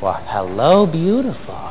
Well, hello, beautiful.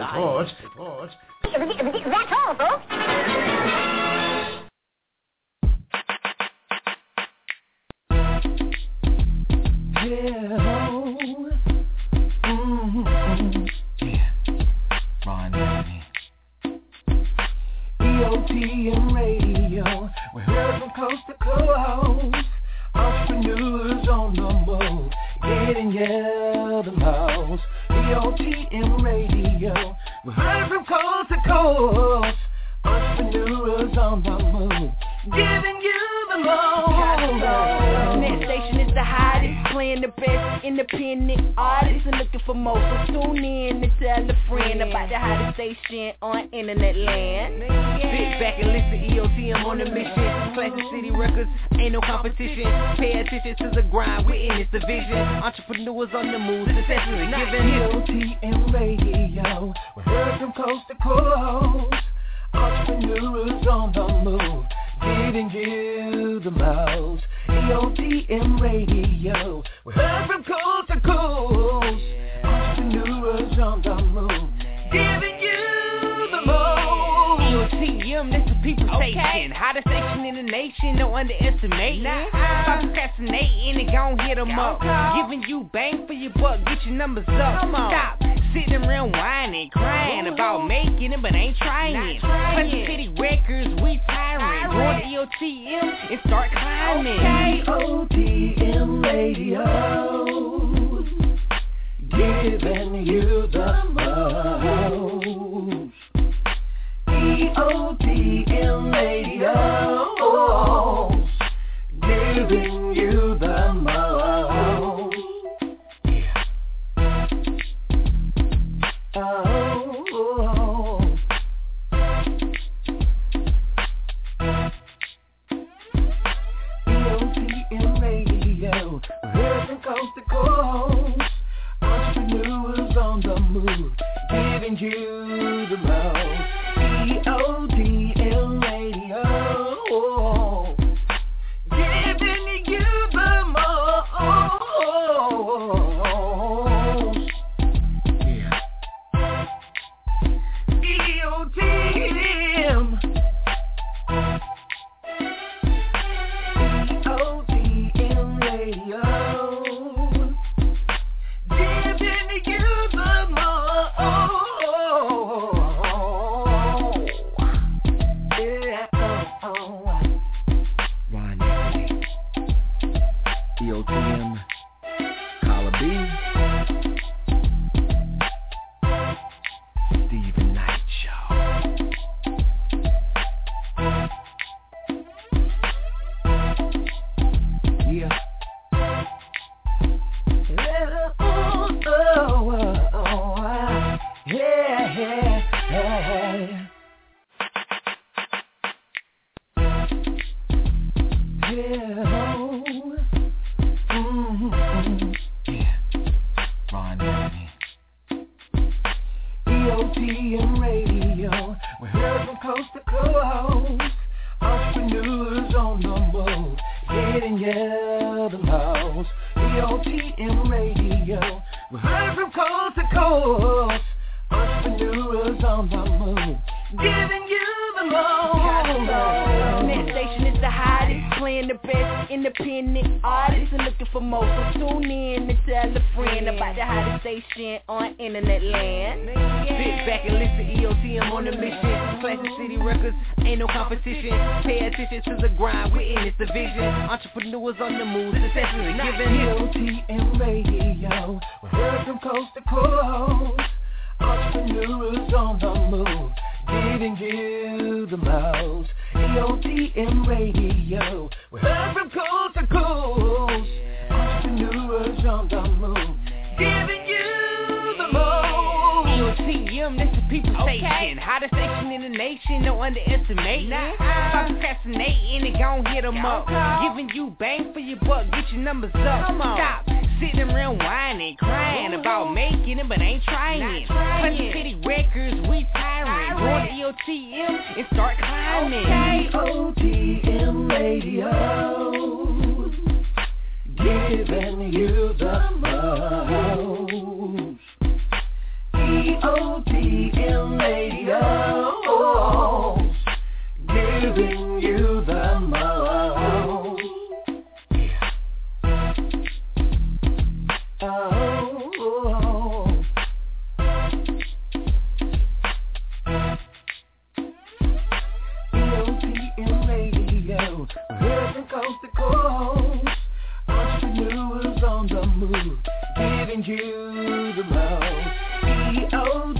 That's all, folks. EOTM radio. We heard from coast to coast. Entrepreneurs on the move. Getting you the most. EOTM radio. We're heard from coast to coast. Entrepreneurs on the move. Giving the best independent artists and looking for more. So tune in and tell a friend about the hottest station on internet land. Sit back and listen, to EOTM on a mission. Classic City Records, ain't no competition. Pay attention to the grind, we're in this division. Entrepreneurs on the move, success is a given. EOTM radio. We heard from coast to coast. Entrepreneurs on the move. Giving you the most. EOTM radio. We heard from coast to coast. Entrepreneurs on the move. Giving you the most. EOTM, people station. Hottest station in the nation, no underestimate. Stop procrastinating and gon' hit hit 'em up. Giving you bang for your buck, get your numbers up. Come on. Stop sitting around whining, crying about making it, but ain't trying it. Classic City Records, we tiring. Join the EOTM and start climbing. EOTM radio. Giving you the most. Radio. Giving you the most. Oh. EOTM radio. Coast to coast. Entrepreneurs on the move. Giving you European giving you the most. EOD.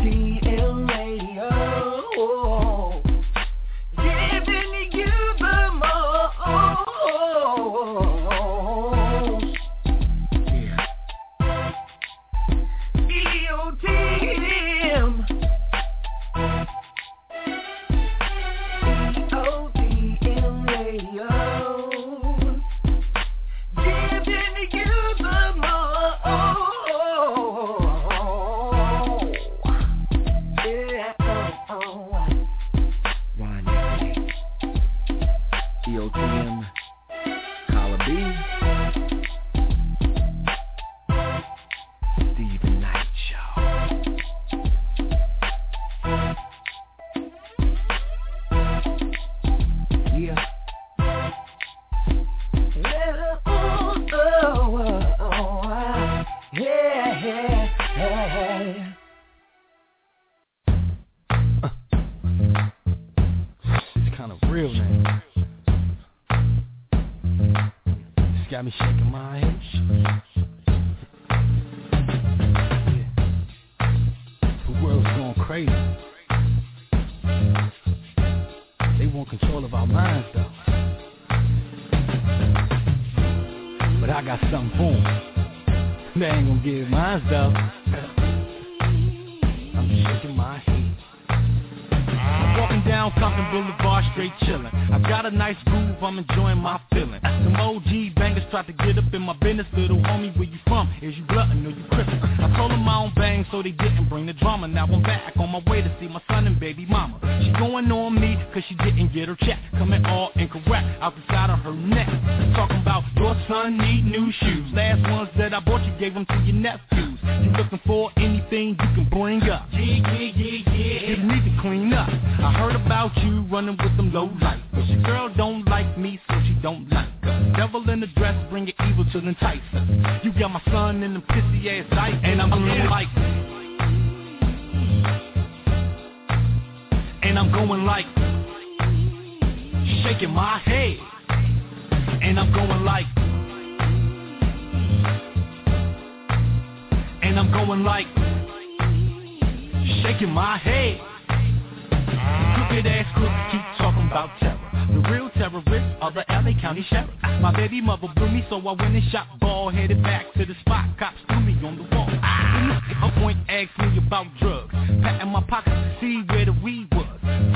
shaking my head. Crooked ass crooks keep talking about terror. The real terrorists are the LA County sheriff. My baby mother blew me, so I went and shot ball, headed back to the spot. Cops threw me on the wall. Ah, point asked me about drugs. Pat in my pocket to see where the weed was.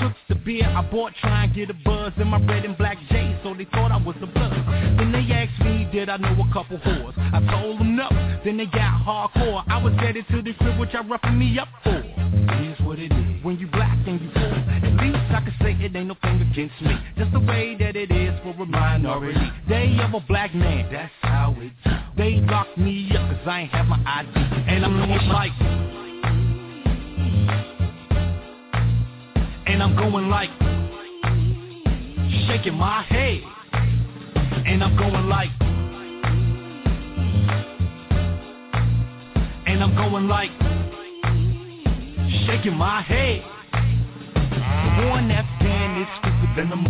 Took the beer I bought, try and get a buzz in my red and black J, so they thought I was a buzz. Then they asked me, did I know a couple whores? I told them no. Then they got hardcore. I was headed to the crib, which I roughed me up for. Is what it is. When you black and you poor, at least I can say it ain't no thing against me. Just the way that it is for a minority. They of a black man, that's how it. They locked me up cause I ain't have my ID. And I'm going like. And I'm going like. Shaking my head. And I'm going like. And I'm going like. Shaking my head. The war in Afghan is stupid than I'm.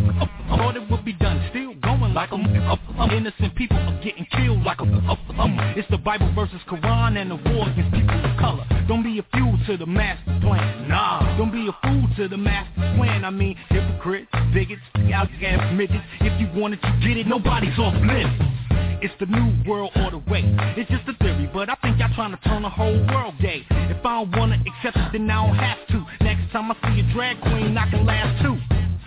I thought it would be done, still going like I'm up. Innocent people are getting killed like I'm. Um, it's the Bible versus Quran and the war against people of color. Don't be a fool to the master plan. Nah, don't be a fool to the master plan. I mean, hypocrites, bigots, outcast midgets. If you want it, you get it. Nobody's off limits. It's the new world order way. It's just a theory, but I think y'all trying to turn the whole world gay. If I don't wanna accept it, then I don't have to. Next time I see a drag queen, I can laugh too.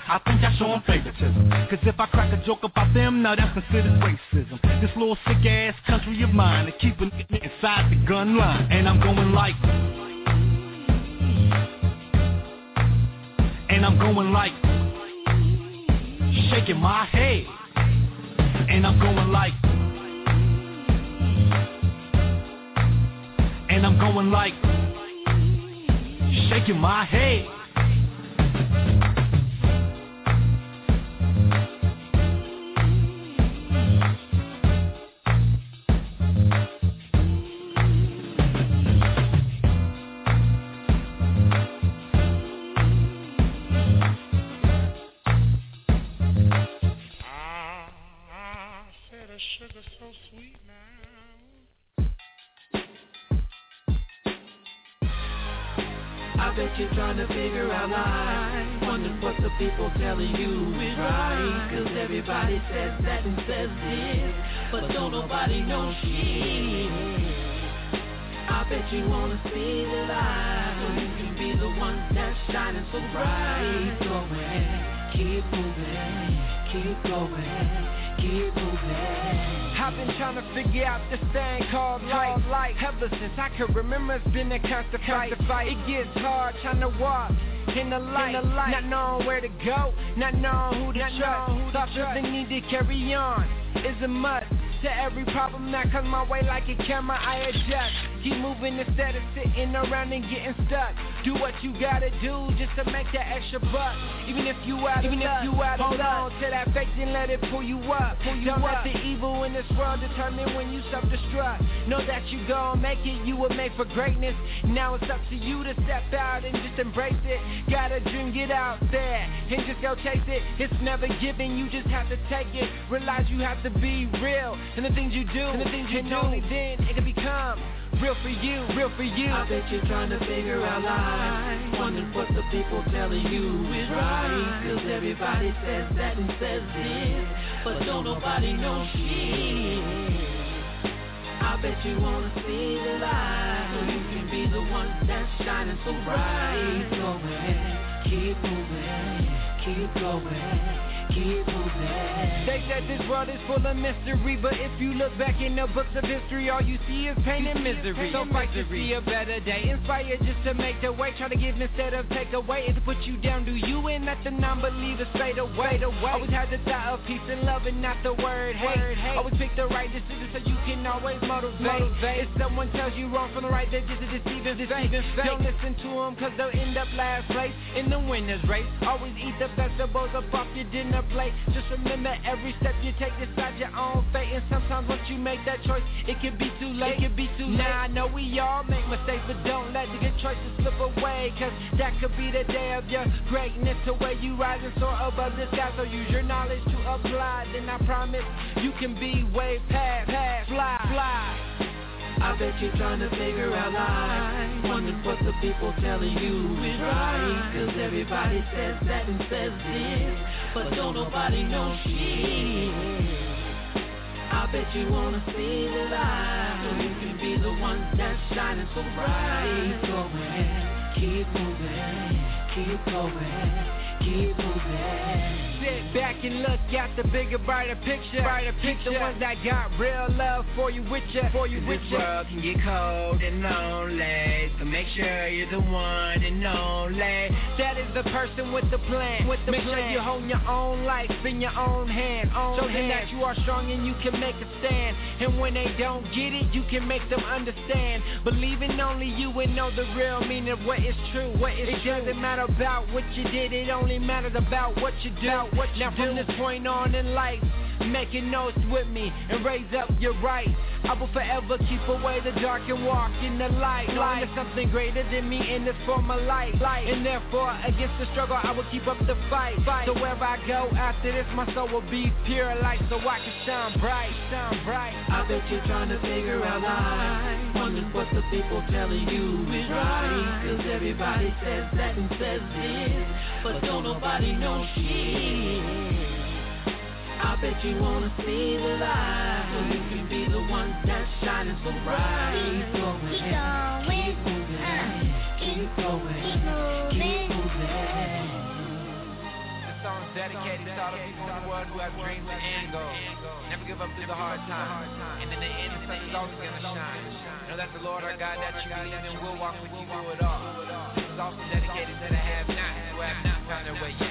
I think I show 'em favoritism. Cause if I crack a joke about them, now that's considered racism. This little sick ass country of mine, they keep it inside the gun line. And I'm going like. And I'm going like. Shaking my head. And I'm going like. And I'm going like. Shaking my head. Trying to figure out life. Wondering what the people telling you is right. Cause everybody says that and says this. But don't nobody know shit. I bet you wanna see the light. So you can be the one that's shining so bright. Go ahead, keep moving, keep going. Keep moving. I've been trying to figure out this thing called life. life. Ever since I can remember, it's been a constant fight. fight. It gets hard trying to walk in the light, in the light. not knowing where to go, not knowing who to not trust. Who to Thought trust. the need to carry on is a must. To every problem that comes my way like a camera, I adjust. Keep moving instead of sitting around and getting stuck. Do what you gotta do just to make that extra buck. Even if you out Even of luck, if you out hold on to that faith and let it pull you up. Pull you Don't up. let the evil in this world determine when you self-destruct. Know that you gon' make it, you were made for greatness. Now it's up to you to step out and just embrace it. Got a dream, get out there and just go chase it. It's never given, you just have to take it. Realize you have to be real in the things you do, and the things you and do. only then it can become real for you, real for you. I bet you're trying to figure out life, wondering what the people telling you is right. Cause everybody says that and says this, but don't nobody know shit. I bet you wanna see the light, so you can be the one that's shining so bright. Go ahead, keep moving, keep going keep. They said this world is full of mystery, but if you look back in the books of history, all you see is pain and misery. So fight to see a better day, inspire just to make the way. Try to give instead of take away. If put you down, do you and let the non-believers fade away. Always had the thought of peace and love and not the word hate. Always pick the right decision so you can always motivate. motivate. If someone tells you wrong from the right, they're just a deceiver. Deceiving Don't listen to them cause they'll end up last place in the winner's race. Always eat the vegetables up off your dinner Just remember every step you take decide your own fate. And sometimes once you make that choice, it can be too late. It can be too late. Now I know we all make mistakes, but don't let the good choices slip away. Cause that could be the day of your greatness. To where you rise and soar above the sky. So use your knowledge to apply. Then I promise you can be way past, past, fly, fly. I bet you're trying to figure out life Wondering what the people telling you is right. Cause everybody says that and says this But don't nobody know shit. I bet you wanna see the light. So you can be the one that's shining so bright. Go ahead, keep moving, keep going keep moving. Sit back and look at the bigger, brighter picture. Brighter picture. The ones that got real love for you with ya. For you with ya. world can get cold and lonely, so make sure you're the one and only. That is the person with the plan. With the Make sure you hold your own life in your own hand. Own Show them that you are strong and you can make a stand. And when they don't get it, you can make them understand. Believe in only you and know the real meaning of what is true. What is it true. doesn't matter about what you did, it only matters about what you do. what you now from this point on in life, making notes with me and raise up your right. I will forever keep away the dark and walk in the light. Knowing there's something greater than me in this for my life. And therefore, against the struggle, I will keep up the fight. So wherever I go after this, my soul will be pure light so I can shine bright, shine bright. I bet you're trying to figure out life. Wondering what the people telling you is right. Cause everybody says that and says this. But don't nobody know shit. I bet you wanna see the light. So you can be the one that's shining so bright. Keep going. Keep moving. Keep going. Keep moving. This song's dedicated to all the people in the world who have dreams and end goals. Never give up through the hard times. And in the end, the sun is always gonna shine. Know that the Lord our God that you believe in will walk with you through it all. This is also dedicated to the have-nots who have not found their way yet.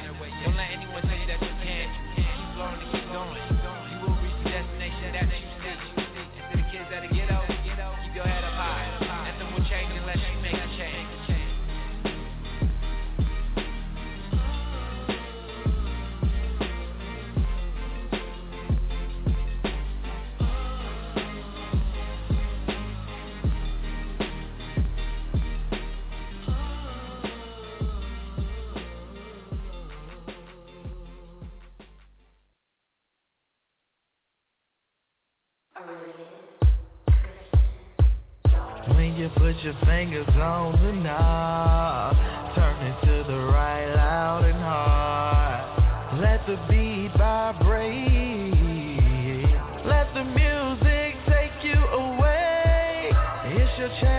When you put your fingers on the knob, turn it to the right loud and hard. Let the beat vibrate. Let the music take you away. It's your chance,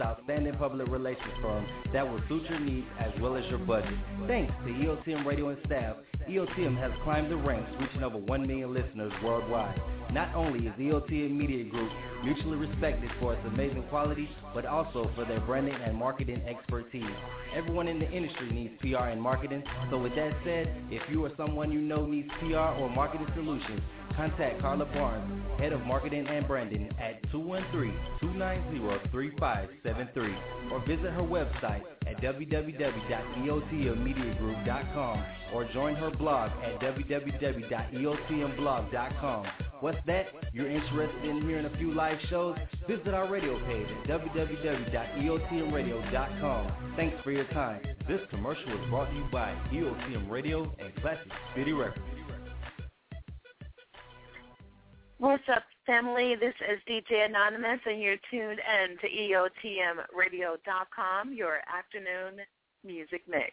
outstanding public relations firm that will suit your needs as well as your budget. Thanks to EOTM Radio and staff, EOTM has climbed the ranks, reaching over 1 million listeners worldwide. Not only is EOTM Media Group mutually respected for its amazing quality, but also for their branding and marketing expertise. Everyone in the industry needs PR and marketing, so with that said, if you or someone you know needs PR or marketing solutions, contact Carla Barnes, Head of Marketing and Branding at 213-290-3573 or visit her website at www.eotmmediagroup.com or join her blog at www.eotmblog.com. What's that? You're interested in hearing a few live shows? Visit our radio page at www.eotmradio.com. Thanks for your time. This commercial is brought to you by EOTM Radio and Classic City Records. What's up, family? This is DJ Anonymous, and you're tuned in to EOTMRadio.com, your afternoon music mix.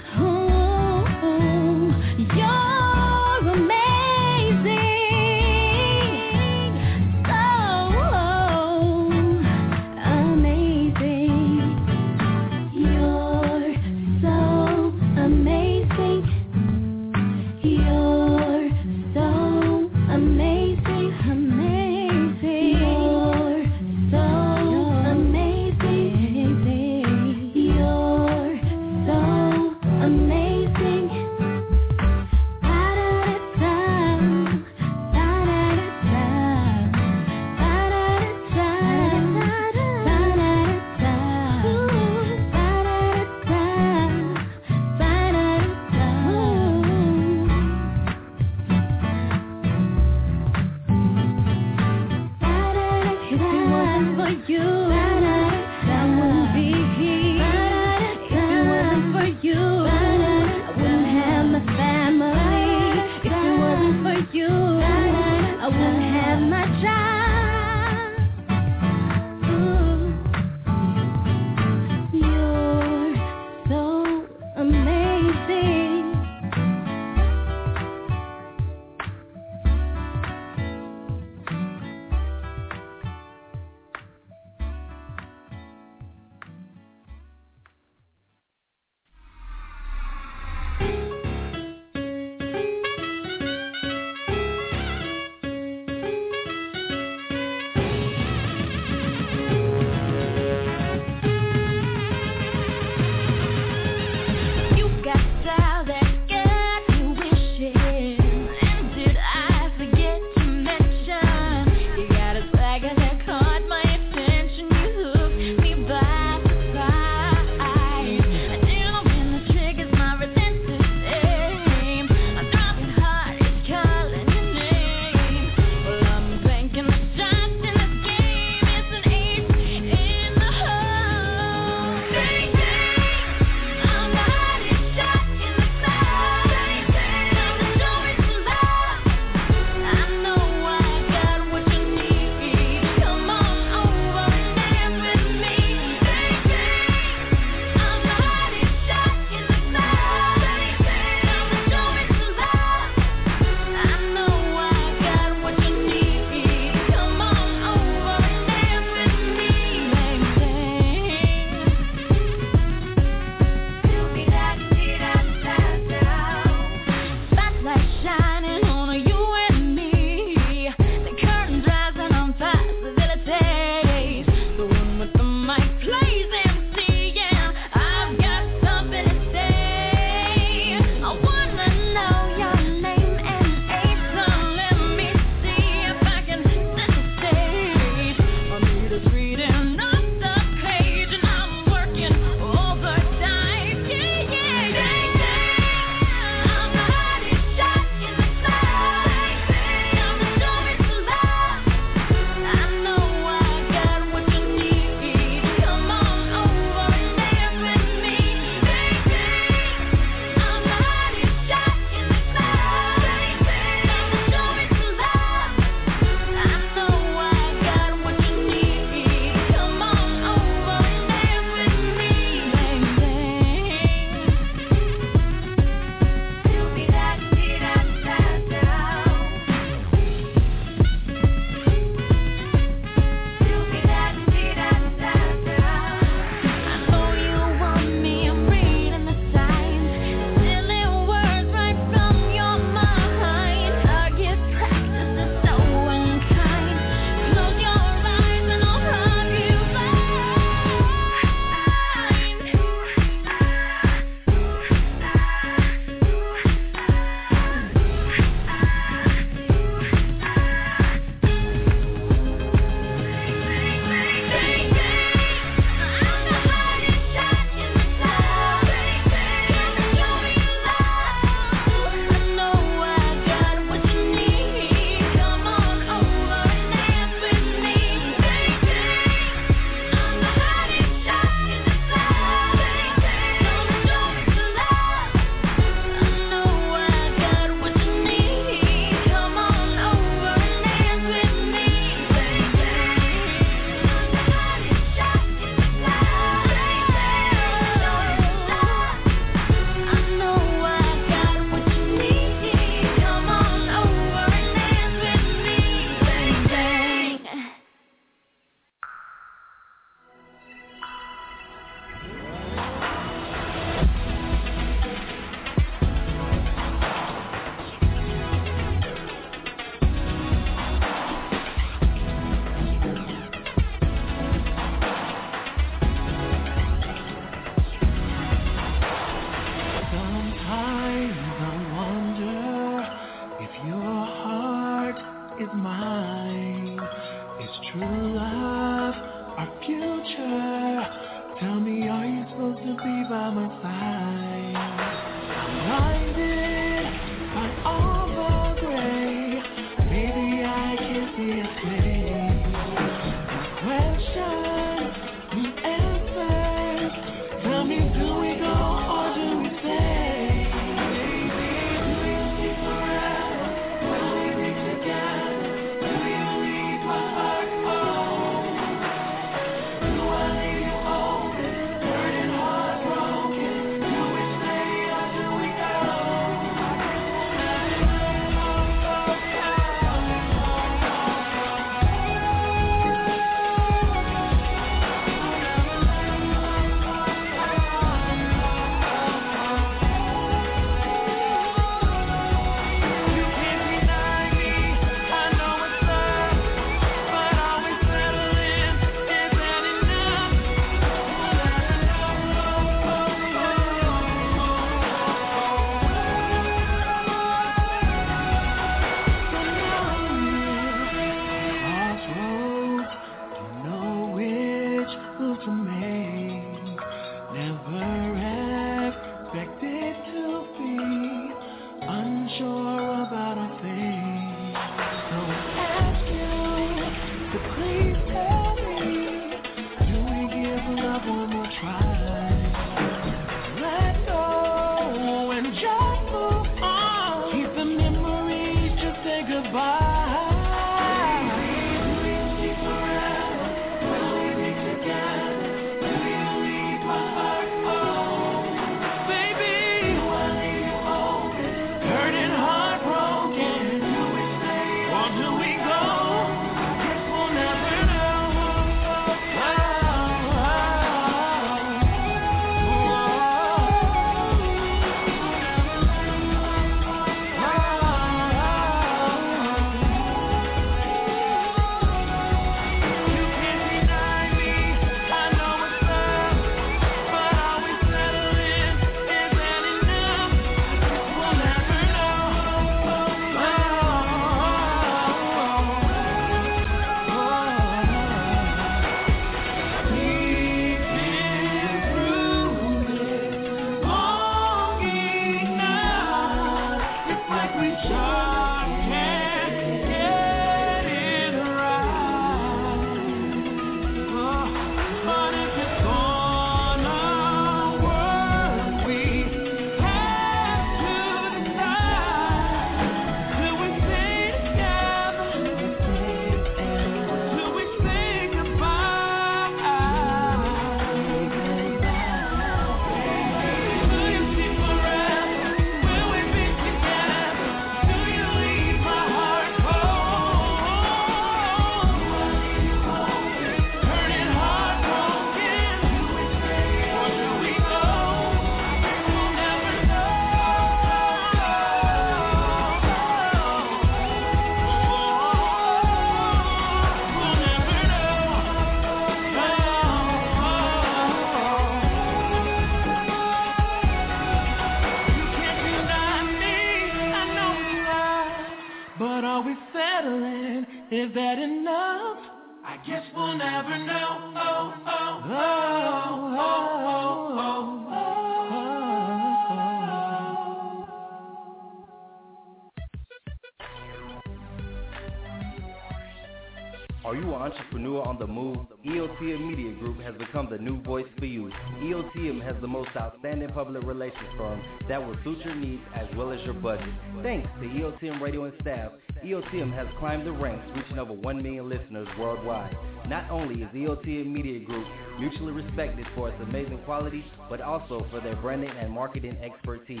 EOTM has the most outstanding public relations firm that will suit your needs as well as your budget. Thanks to EOTM Radio and staff, EOTM has climbed the ranks, reaching over 1 million listeners worldwide. Not only is EOTM Media Group mutually respected for its amazing quality, but also for their branding and marketing expertise.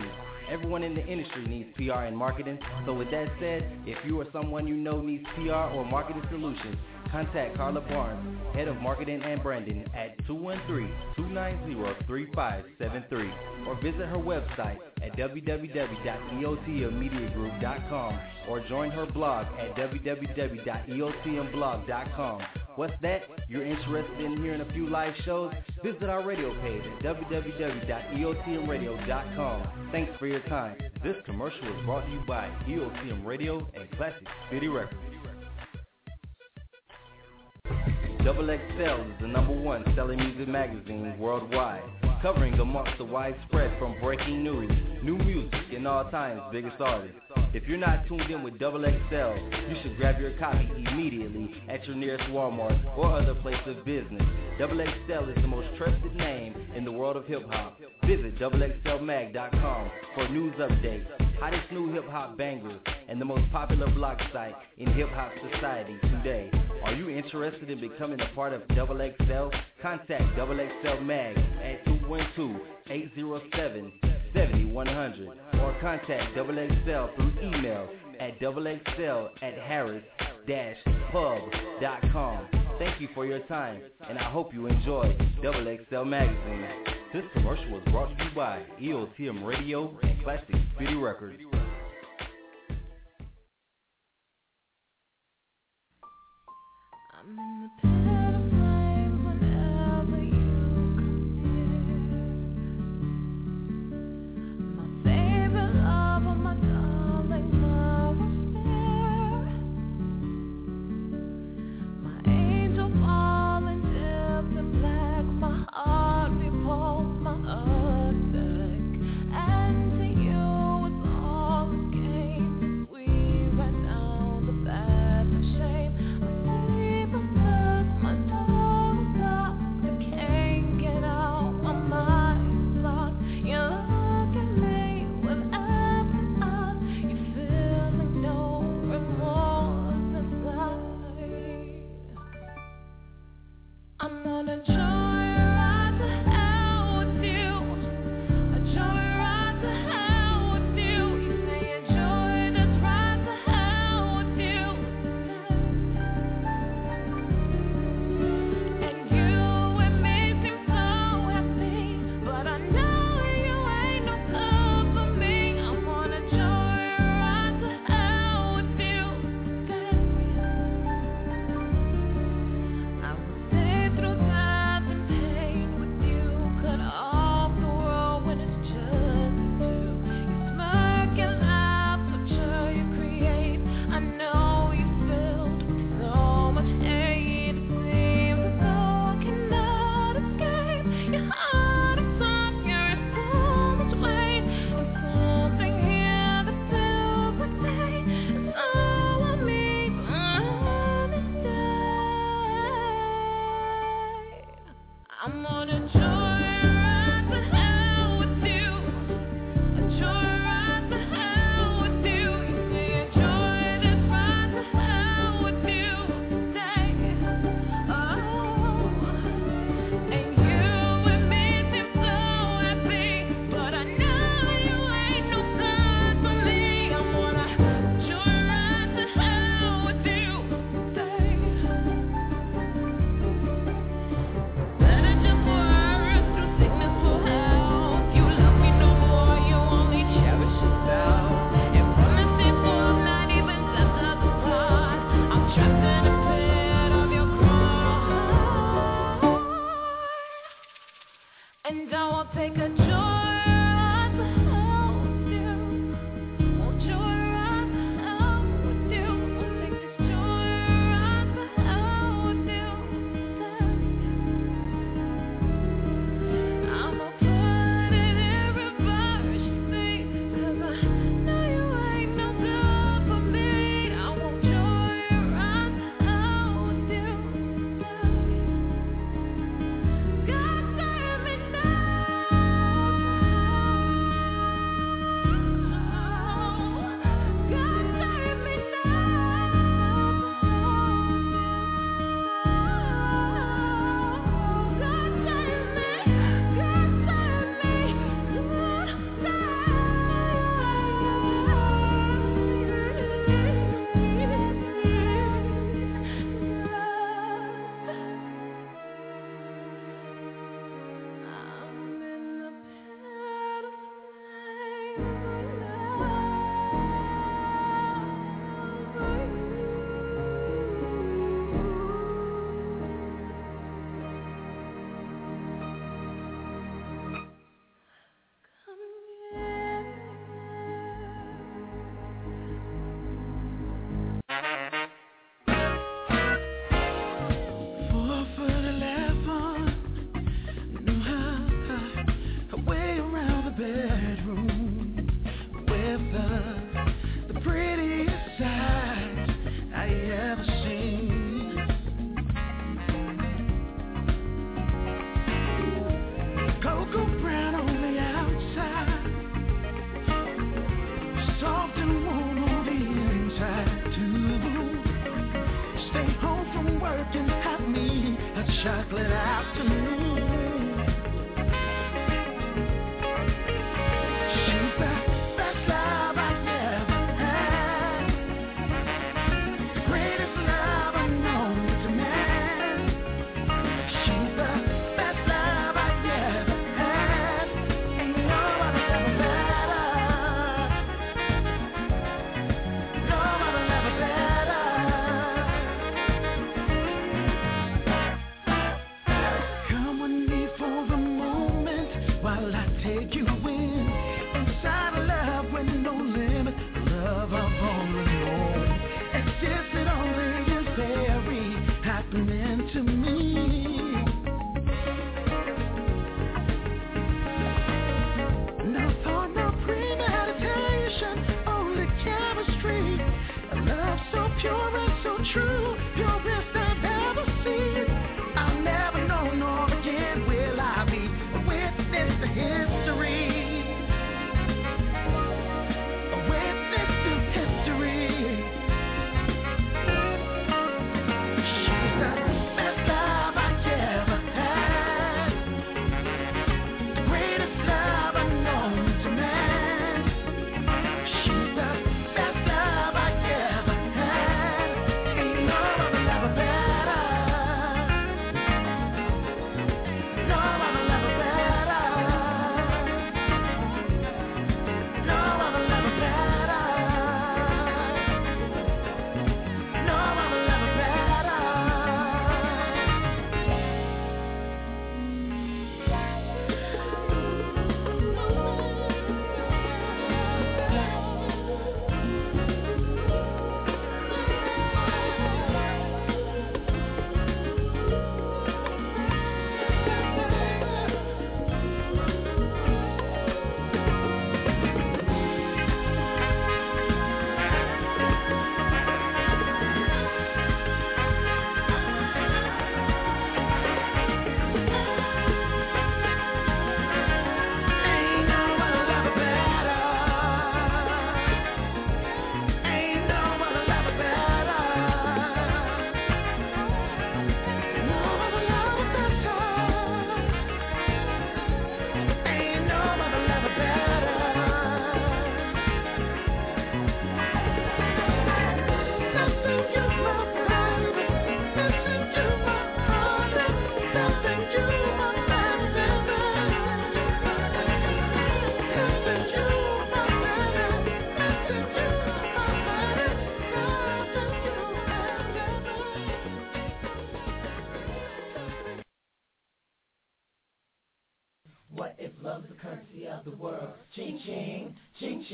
Everyone in the industry needs PR and marketing, so with that said, if you or someone you know needs PR or marketing solutions, contact Carla Barnes, Head of Marketing and Branding at 213-290-3573 or visit her website at www.eotmmediagroup.com or join her blog at www.eotmblog.com. What's that? You're interested in hearing a few live shows? Visit our radio page at www.eotmradio.com. Thanks for your time. This commercial is brought to you by EOTM Radio and Classic City Records. Double XL is the number one selling music magazine worldwide, covering amongst the widespread from breaking news, new music, and all time's biggest artists. If you're not tuned in with Double XL, you should grab your copy immediately at your nearest Walmart or other place of business. Double XL is the most trusted name in the world of hip hop. Visit doublexlmag.com for news updates, hottest new hip hop bangers, and the most popular blog site in hip hop society today. Are you interested in becoming a part of Double XL? Contact Double XL Mag at 212 807 7100 or contact Double XL through email at XXL at harris-pub.com. Thank you for your time, and I hope you enjoy Double XL Magazine. This commercial was brought to you by EOTM Radio and Classic City Records.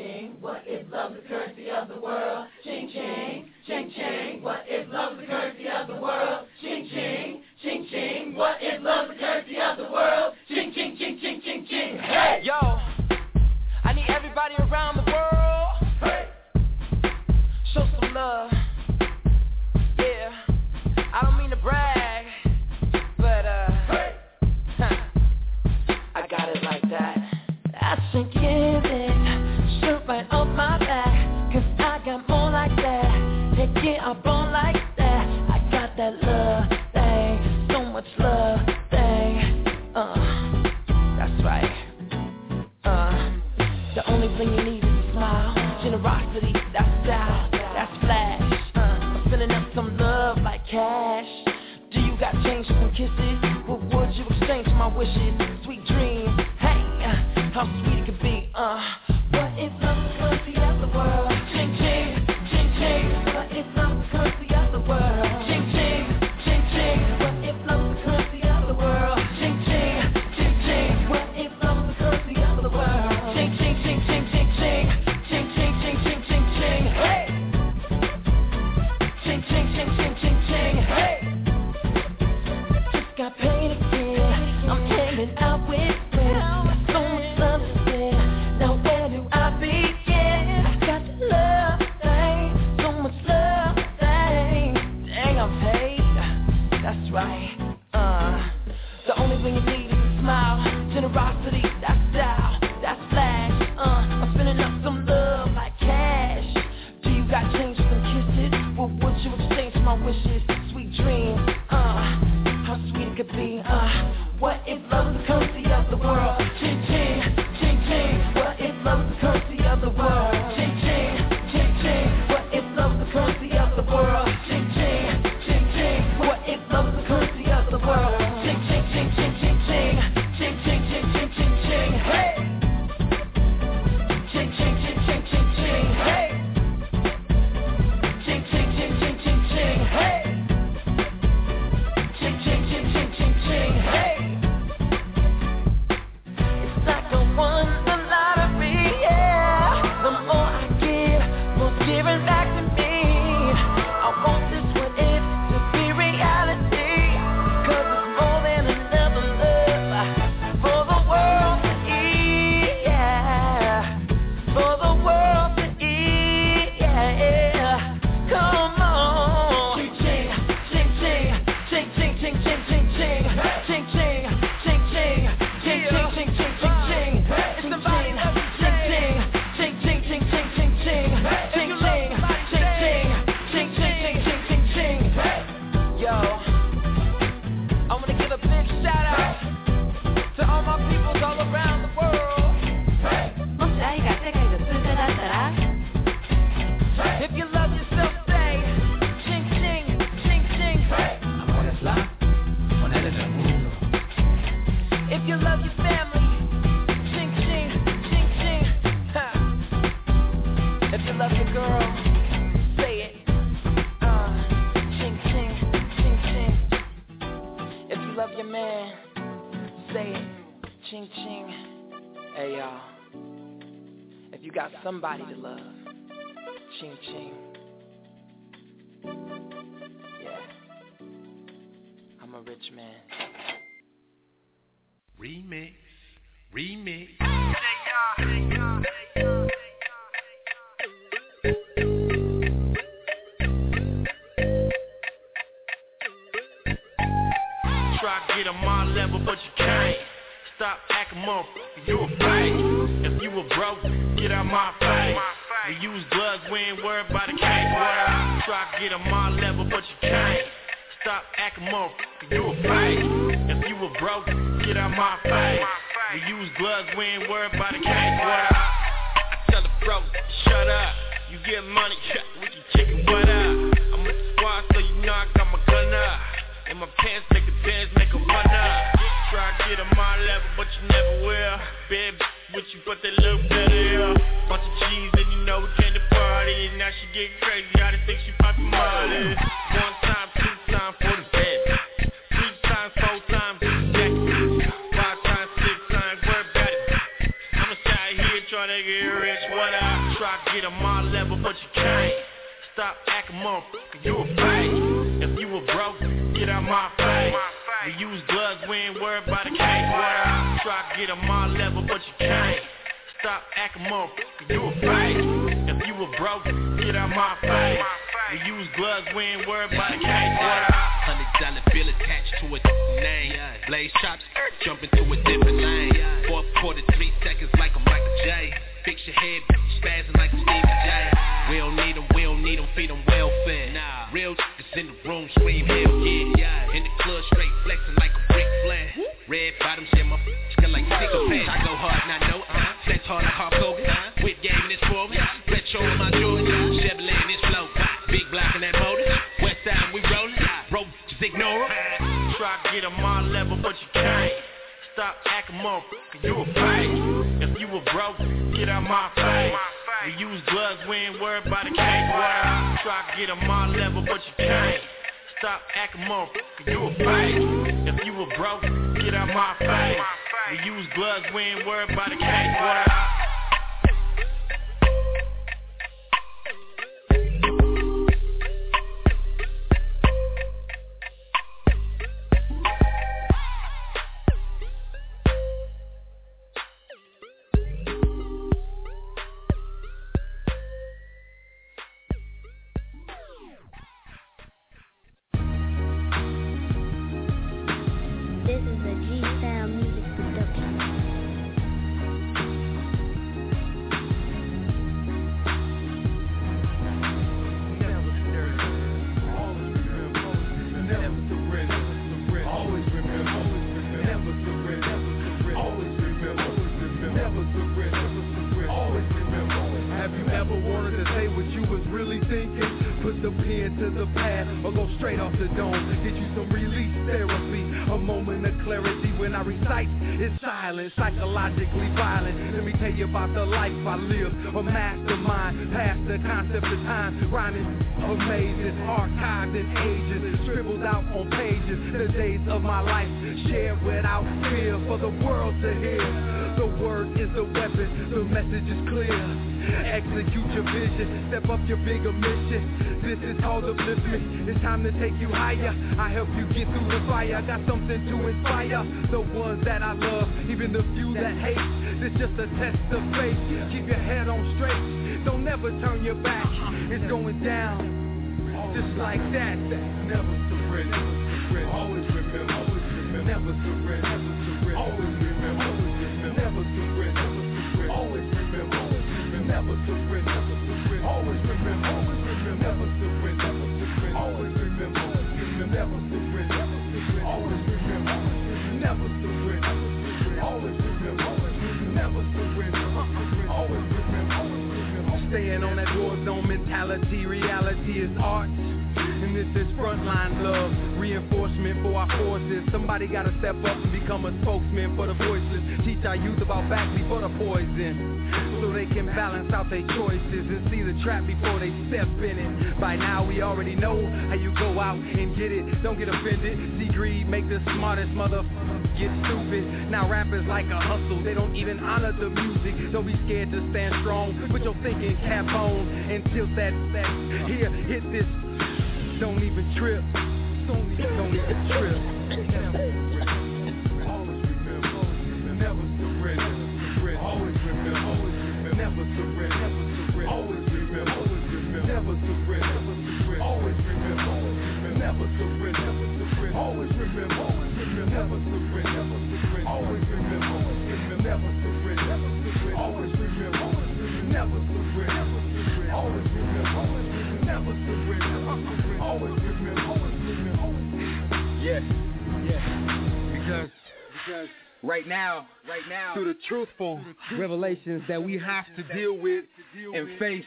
ching. What if love the currency of the world? Ching ching, ching ching. What if love the currency of the world? Ching ching, ching ching. What if love the currency of the world? Ching ching ching ching ching ching. Hey yo, I need everybody around the world. Hey, show some love. Yeah, I don't mean to brag, but uh, hey. huh. I got it like that. I should give. Rich man. Remix. Remix. Try to get on my level, but you can't. Stop acting motherfucker, you a fake. If you a broke, get out my face. We use gloves, we ain't worried about the. Well, try to get on my level, but you can't. Stop acting motherfucker, you a fake. If you a broke, get out my face. We use gloves, we ain't worried about the case. Well, I tell the bro, shut up. You get money, shut can kick it what up. I'm a squad, so you know I got my gun up. In my pants, make a dance, make a run up. Try to get on my level, but you never will. Bad with you, but they look better, yeah. Bunch of G's, and you know we came to party. And now she get crazy, I just think she fucking Molly. One time, two times, for the bed. Three times, four times, jack. Five times, six times, about it. I'm inside here trying to get rich. What I try to get on my level, but you can't. Stop acting motherfucker, you a fake. If you a broke, get out my face. We use gloves, we ain't worried about the case. What I try to get on my level, but you can't. Stop acting motherfucker, you a fake. If you a broke, get out my face. We use gloves, we ain't worried about the case. I Hundred dollar bill attached to a name. Blaze chops, jump into a different lane. Fourth quarter, three seconds like a Michael J. Fix your head, spazzing like a Stevie J. We don't need them, we don't need them, feed them welfare. Nah, real niggas in the room, scream hell yeah. In the club, straight flexing like a Ric Flair. Red bottoms, yeah, my f- like sycophant. I go hard, not know. Uh-huh. Flex hard like Hulk to my level, but you can't. Stop acting motherfucker, you a fake. If you a broke, get out my face. We use gloves, we ain't worried about the case. Well, try to get on my level, but you can't. Stop acting motherfucker, you a fake. If you a broke, get out my face. We use gloves, we ain't worried about the case. Well, concept of time. Rhyming amazing, archived in ages, scribbled out on pages. The days of my life shared without fear for the world to hear. The word is the weapon, the message is clear. Execute your vision, step up your bigger mission. This is called upliftment. It's time to take you higher. I help you get through the fire. I got something to inspire the ones that I love, even the few that hate. This just a test of faith. Keep your head on straight. Don't never turn your back. It's going down just like that. Never surrender. Always remember. Always remember. Never surrender. Always remember. Never surrender. Always remember. Never surrender. Always remember. Staying on that war zone mentality. Reality is art. And this is frontline love, reinforcement for our forces. Somebody gotta step up and become a spokesman for the voiceless. Teach our youth about back before the poison, so they can balance out their choices and see the trap before they step in it. By now we already know how you go out and get it. Don't get offended. See greed make the smartest mother get stupid. Now rappers like a hustle, they don't even honor the music. Don't be scared to stand strong. Put your thinking cap on and tilt that that. Here, hit this. Don't even trip. Don't even, don't even trip. Because right now, right now, through the truthful revelations that we have to deal with and face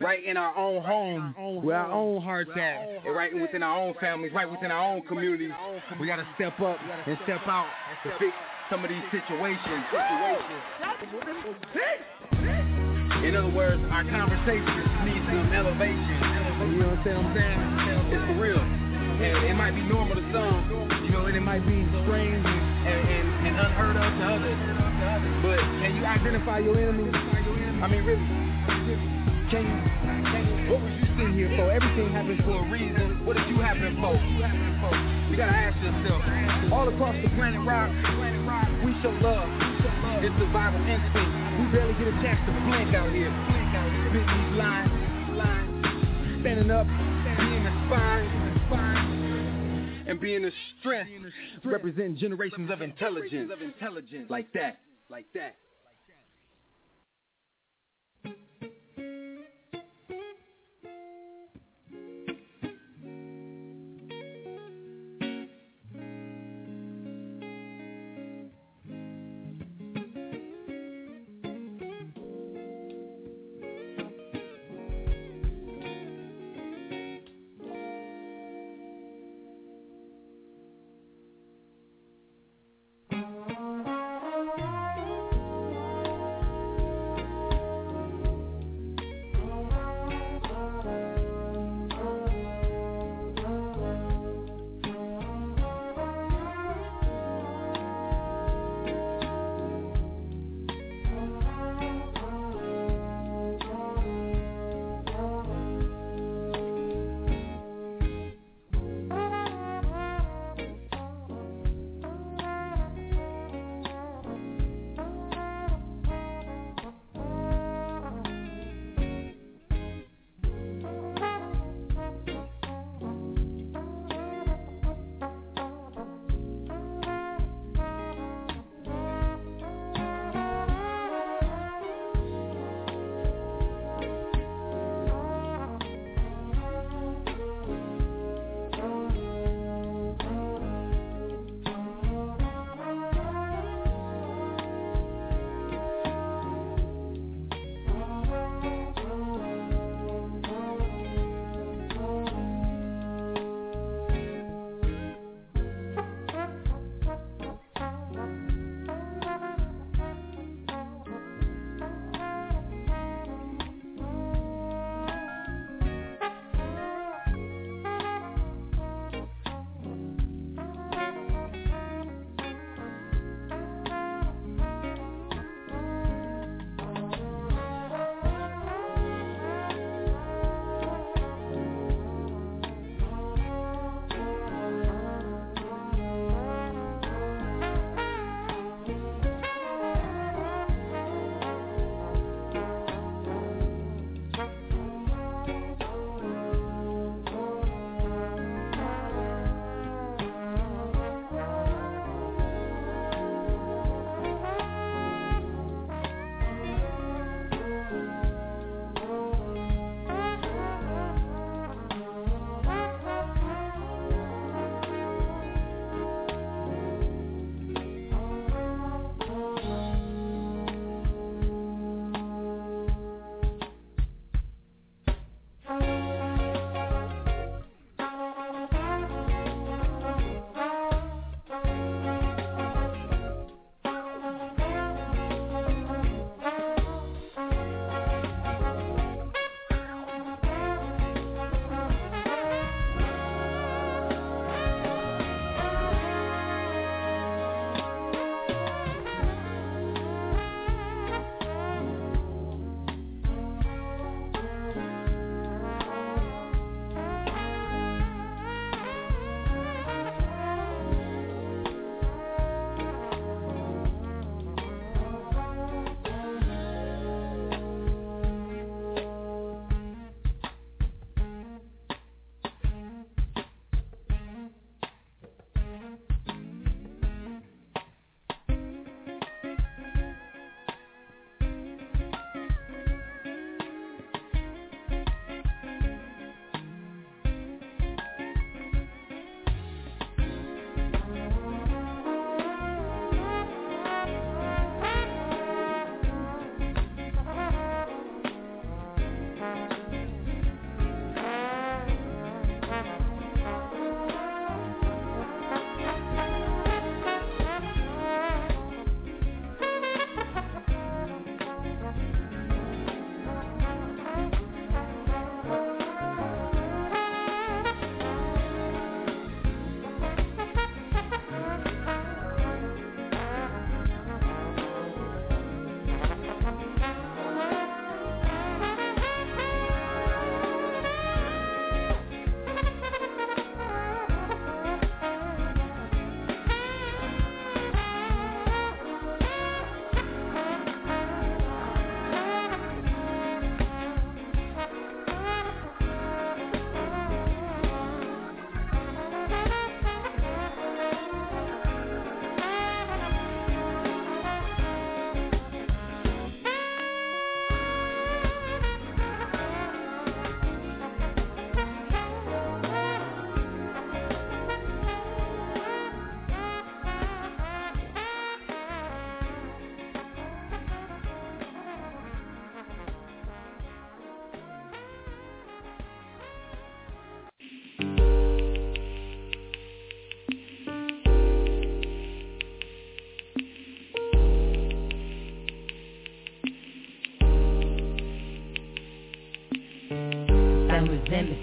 right in our own home, where our own hearts at, and right within our own families, right within our own communities, we got to step up and step out to fix some of these situations. In other words, our conversations need some elevation. You know what I'm saying? It's for real. And it might be normal to some, you know, and it might be strange and, and, unheard of to others. But can you identify your enemy? I mean, really, can you? What was you sitting here for? Everything happens for a reason. What did you happen for? You gotta ask yourself. All across the planet rock, we show love. It's survival instinct. We barely get a chance to blink out here. Spitting these lines, standing up, being spine, and being the strength, representing generations of intelligence, like that, like that.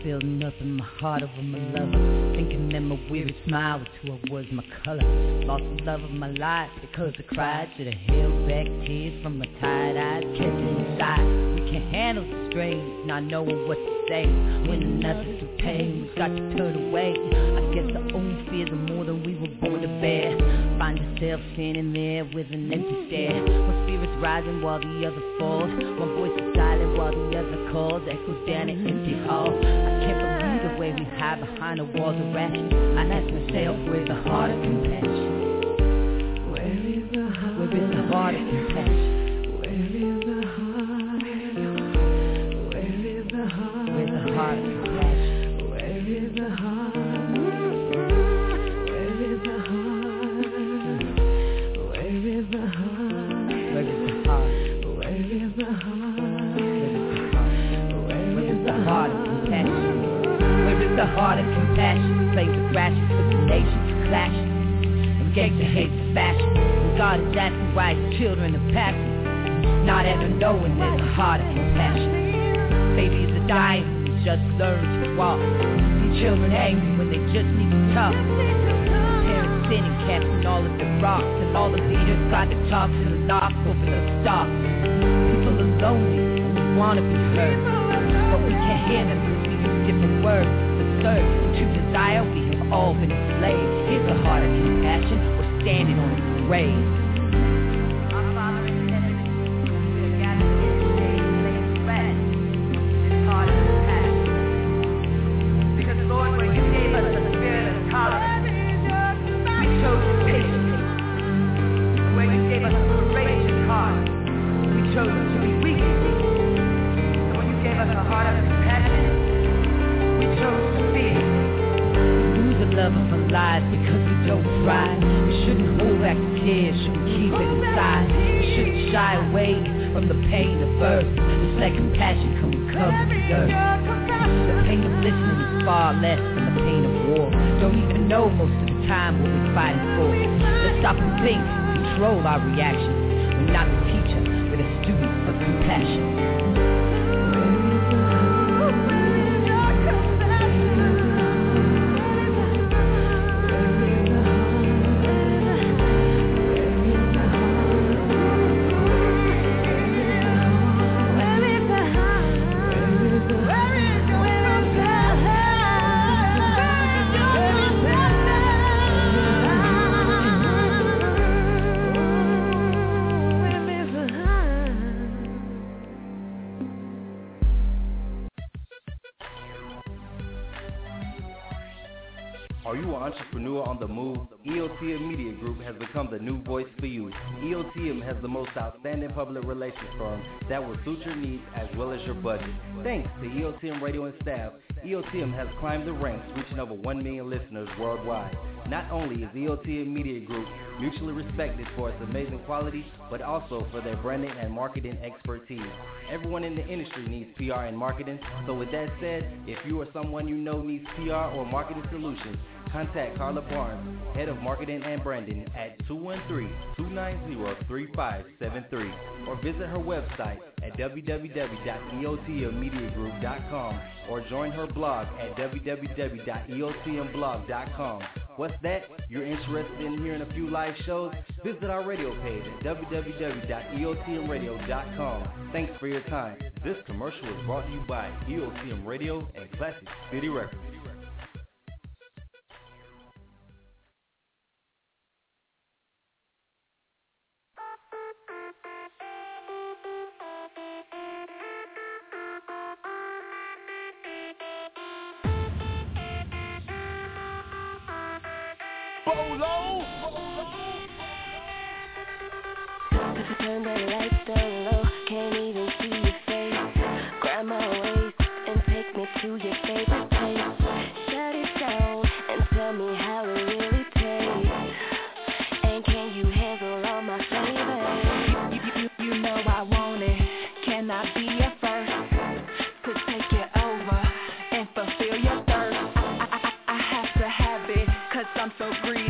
Building up in my heart over my lover Thinking that my weary smile was who I was, my color. Lost the love of my life because I cried Should've held back tears from my tired eyes Kept inside. We can't handle the strain Not knowing what to say. When nothing's in pain We've got to turn away I guess our own fears are more than we were born to bear. Find yourself standing there with an empty stare. One spirit's rising while the other falls. One voice is silent while the other calls. Echoes down an empty hall hide behind the walls of rations I ask myself, where's the heart of compassion? Where is the heart, where is the heart of compassion? Knowing there's a heart of compassion. Babies are dying who just learn to walk. Children angry when they just need to talk. Parents sitting, casting all of their rocks. And all the leaders trying to talk to the lock over the stocks. People are lonely and we wanna be heard. But we can't hear them because we use different words. The third, to desire, we have all been enslaved. Here's the heart of compassion, we're standing on its grave. Love of our lives because we don't try. We shouldn't hold back the tears, shouldn't keep it inside. We shouldn't shy away from the pain of birth. Just let compassion come and cover the earth. The pain of listening is far less than the pain of war. Don't even know most of the time what we're fighting for. Let's stop and think control our reactions. We're not of has the most outstanding public relations firm that will suit your needs as well as your budget. Thanks to EOTM Radio and staff, EOTM has climbed the ranks, reaching over 1 million listeners worldwide. Not only is EOTM Media Group mutually respected for its amazing quality, but also for their branding and marketing expertise. Everyone in the industry needs PR and marketing, so with that said, if you or someone you know needs PR or marketing solutions, contact Carla Barnes, Head of Marketing and Branding at 213-290-3573 or visit her website at www.eotmmediagroup.com or join her blog at www.eotmblog.com. What's that? You're interested in hearing a few live shows? Visit our radio page at www.eotmradio.com. Thanks for your time. This commercial is brought to you by EOTM Radio and Classic City Records. Bolo. Turn the lights down low, can't even see your face. Grab my waist and take me to your favorite place. Shut it down and tell me how it really tastes. And can you handle all my flavors? You, you, you know I want it. Can I be your first to take you over and fulfill your thirst? I, I, I, I have to have it, cause I'm so greedy.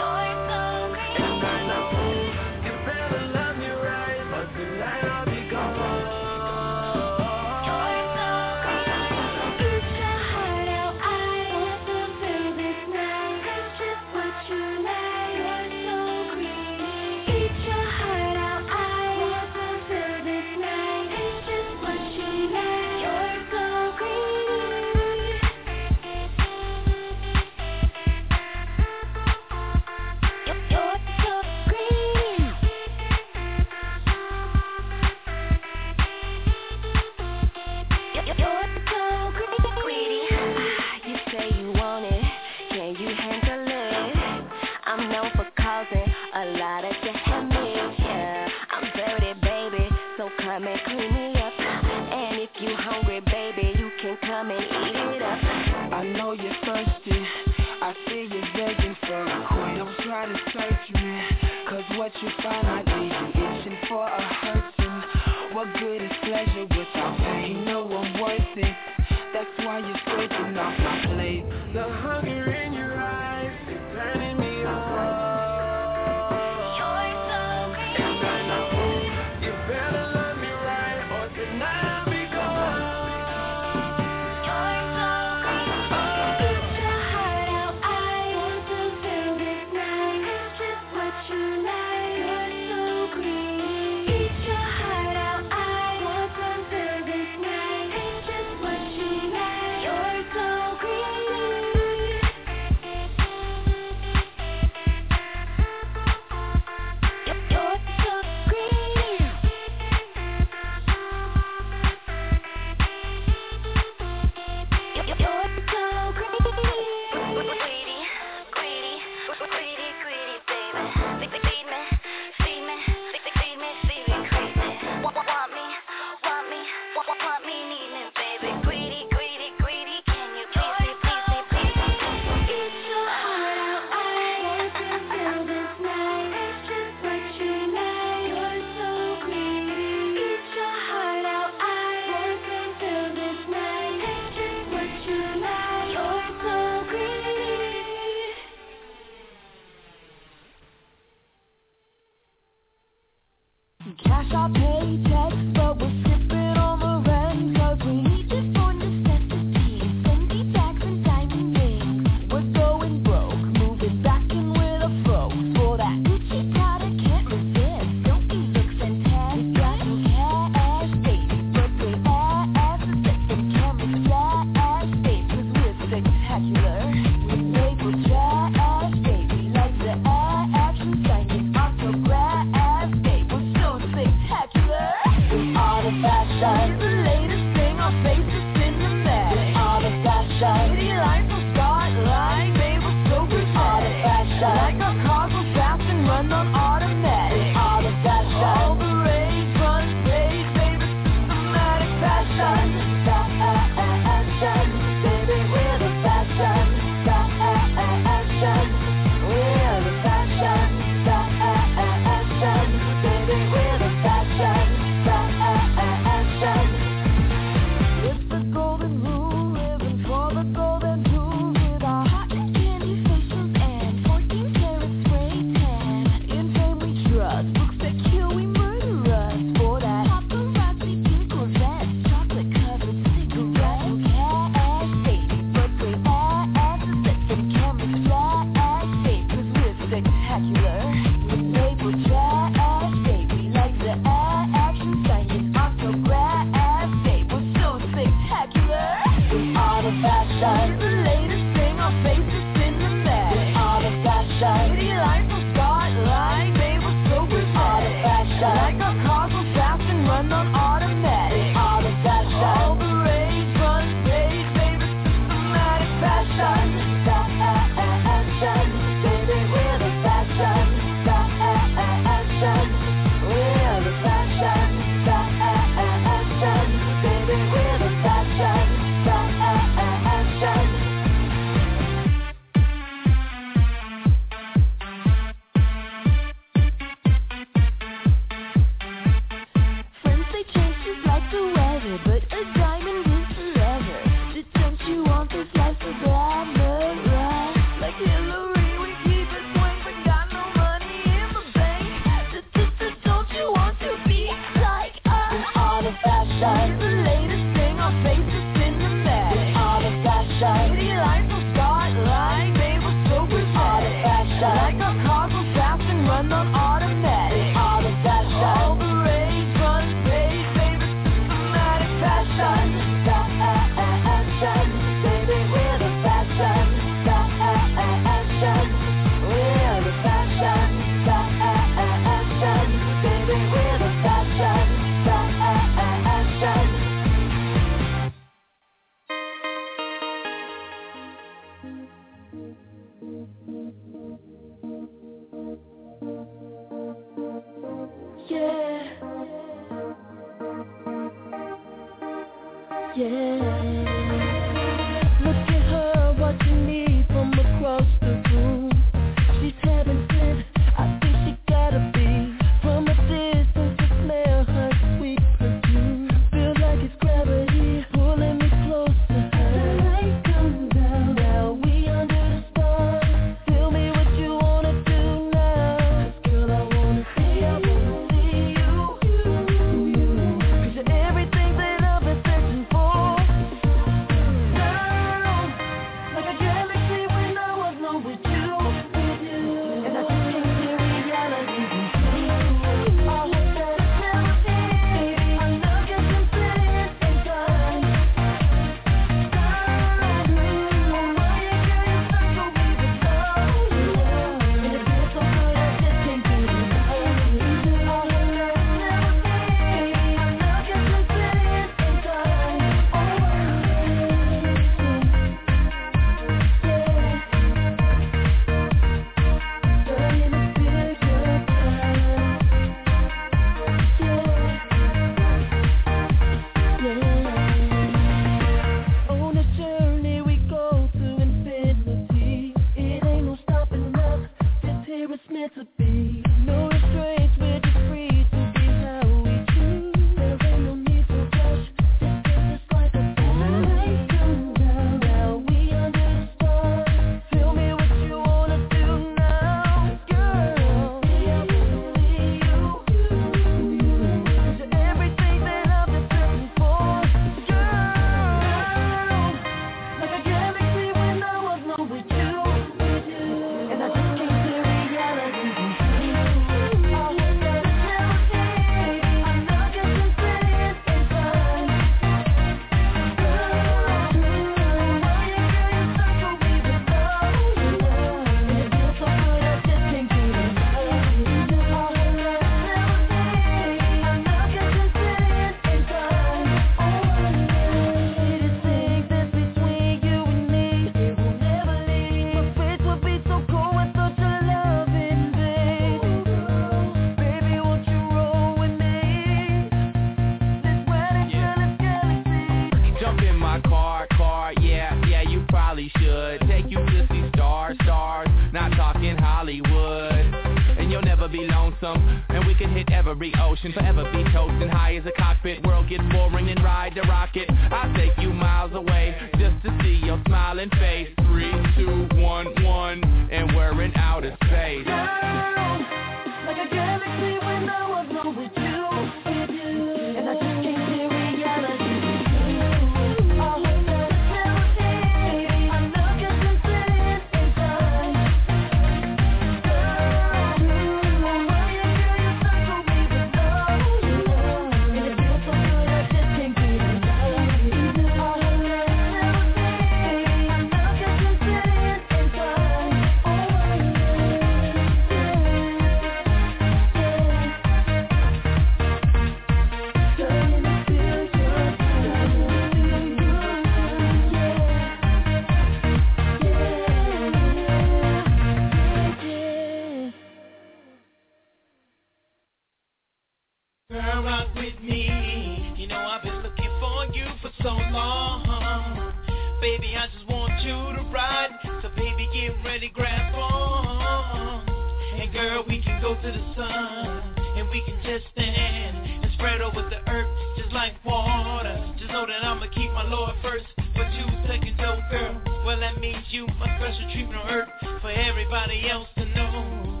We can go to the sun. And we can just stand and spread over the earth just like water. Just know that I'ma keep my Lord first. Two seconds, oh girl. Well, that means you my special treatment on earth for everybody else to know.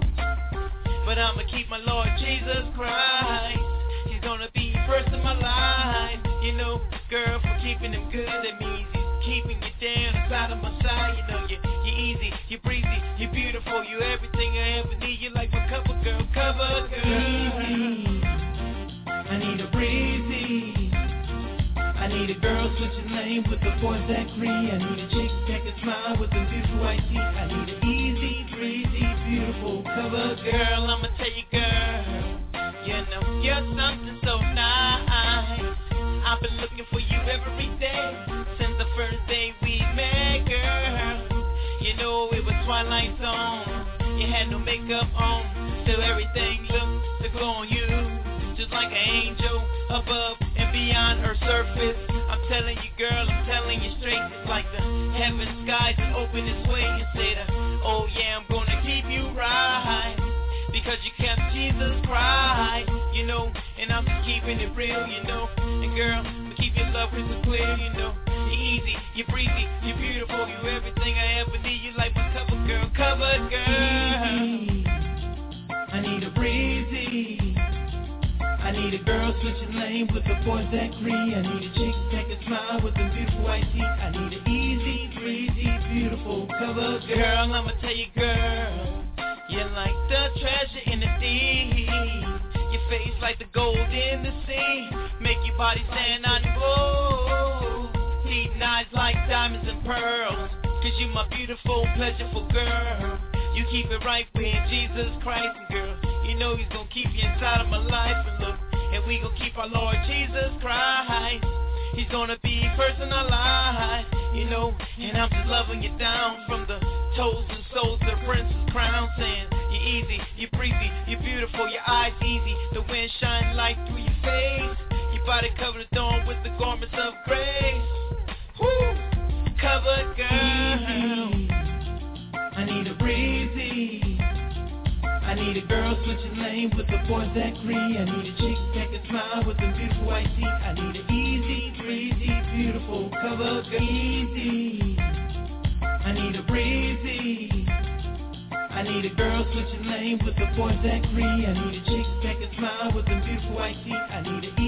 But I'ma keep my Lord Jesus Christ. He's gonna be first in my life. You know, girl, for keeping him good, that means he's keeping you down inside of my side. You know, you, easy, you're breezy, you're beautiful, you're everything I ever need. You're like my cover girl, cover girl. Easy. I need a breezy. I need a girl switching lane with the boys that agree. I need a chick that can smile with the beautiful white teeth. I need an easy, breezy, beautiful cover girl. I'ma tell you, girl, you know you're something so nice. I've been looking for you every day it was. You had no makeup on, still everything looked to glow on you just like an angel above and beyond her surface. I'm telling you, girl, I'm telling you straight. It's like the heaven skies that open its way and say that, oh yeah, I'm gonna keep you right. Because you kept Jesus Christ, you know, and I'm just keeping it real, you know. And girl, we keep your love crystal clear, you know. You're easy, you're breezy, you're beautiful, you're everything I ever need. You like my cover girl. I need a breezy. I need a girl switching lane with the boys that agree. I need a chick that can smile with the beautiful white teeth. I need an easy, breezy, beautiful cover girl. I'ma tell you, girl, you're like the treasure in the deep. Your face like the gold in the sea. Make your body stand on glow. Deep eyes like diamonds and pearls. You my beautiful, pleasureful girl. You keep it right with Jesus Christ, and girl. You know he's gonna keep you inside of my life and look, and we gonna keep our Lord Jesus Christ. He's gonna be first in our life, you know, and I'm just loving you down from the toes and soles, the princess crown, saying you're easy, you're breezy, you're beautiful, your eyes easy, the wind shine light through your face, your body covered adorned with the garments of grace. Woo! Cover girl. I need a breezy. I need a girl switching lane with the boys that agree. I need a chick that can smile with the beautiful white teeth. I need an easy, breezy, beautiful cover. Easy. I need a breezy. I need a girl switching lane with the boys that agree. I need a chick that can smile with the beautiful white teeth. I need an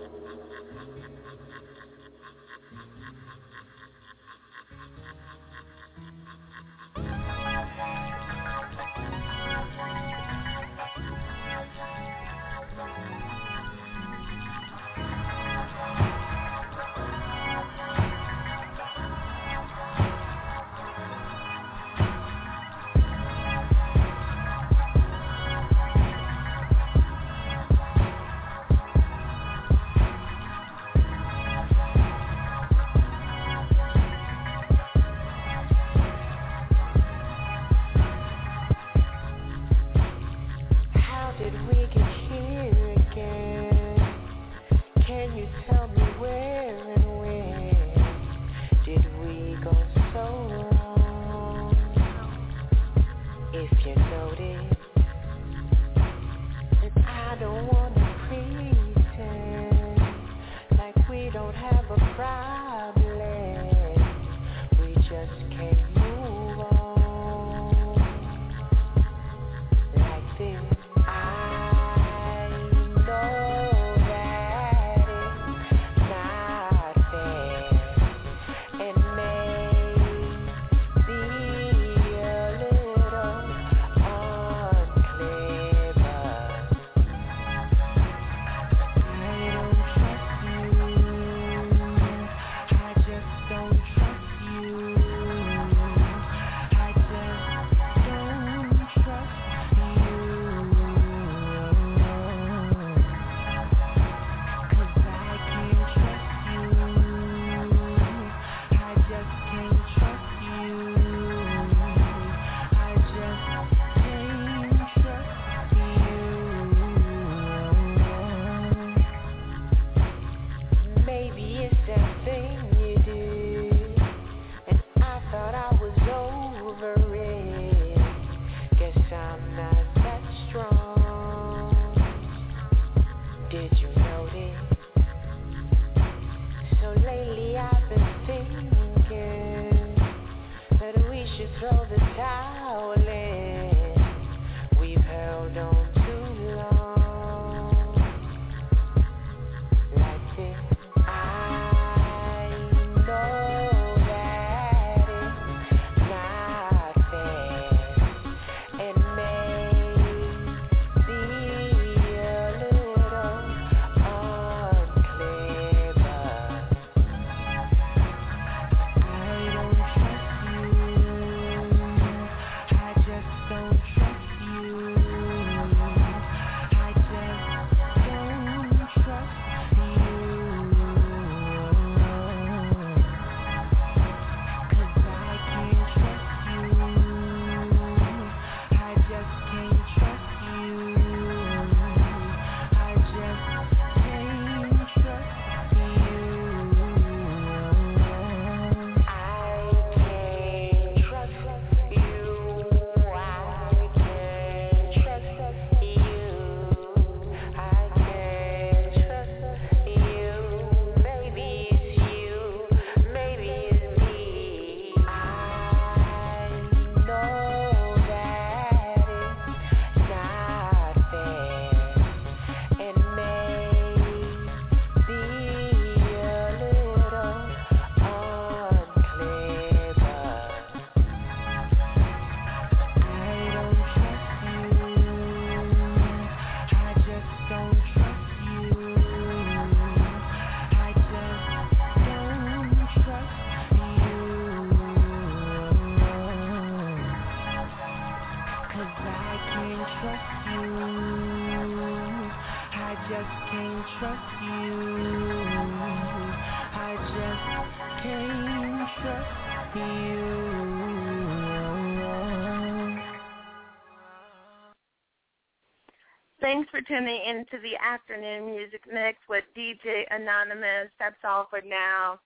tuning into the afternoon music mix with DJ Anonymous. That's all for now.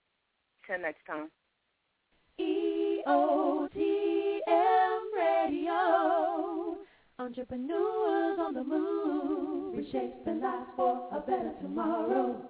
Till next time. EOTM Radio. Entrepreneurs on the move. Reshaping lives for a better tomorrow.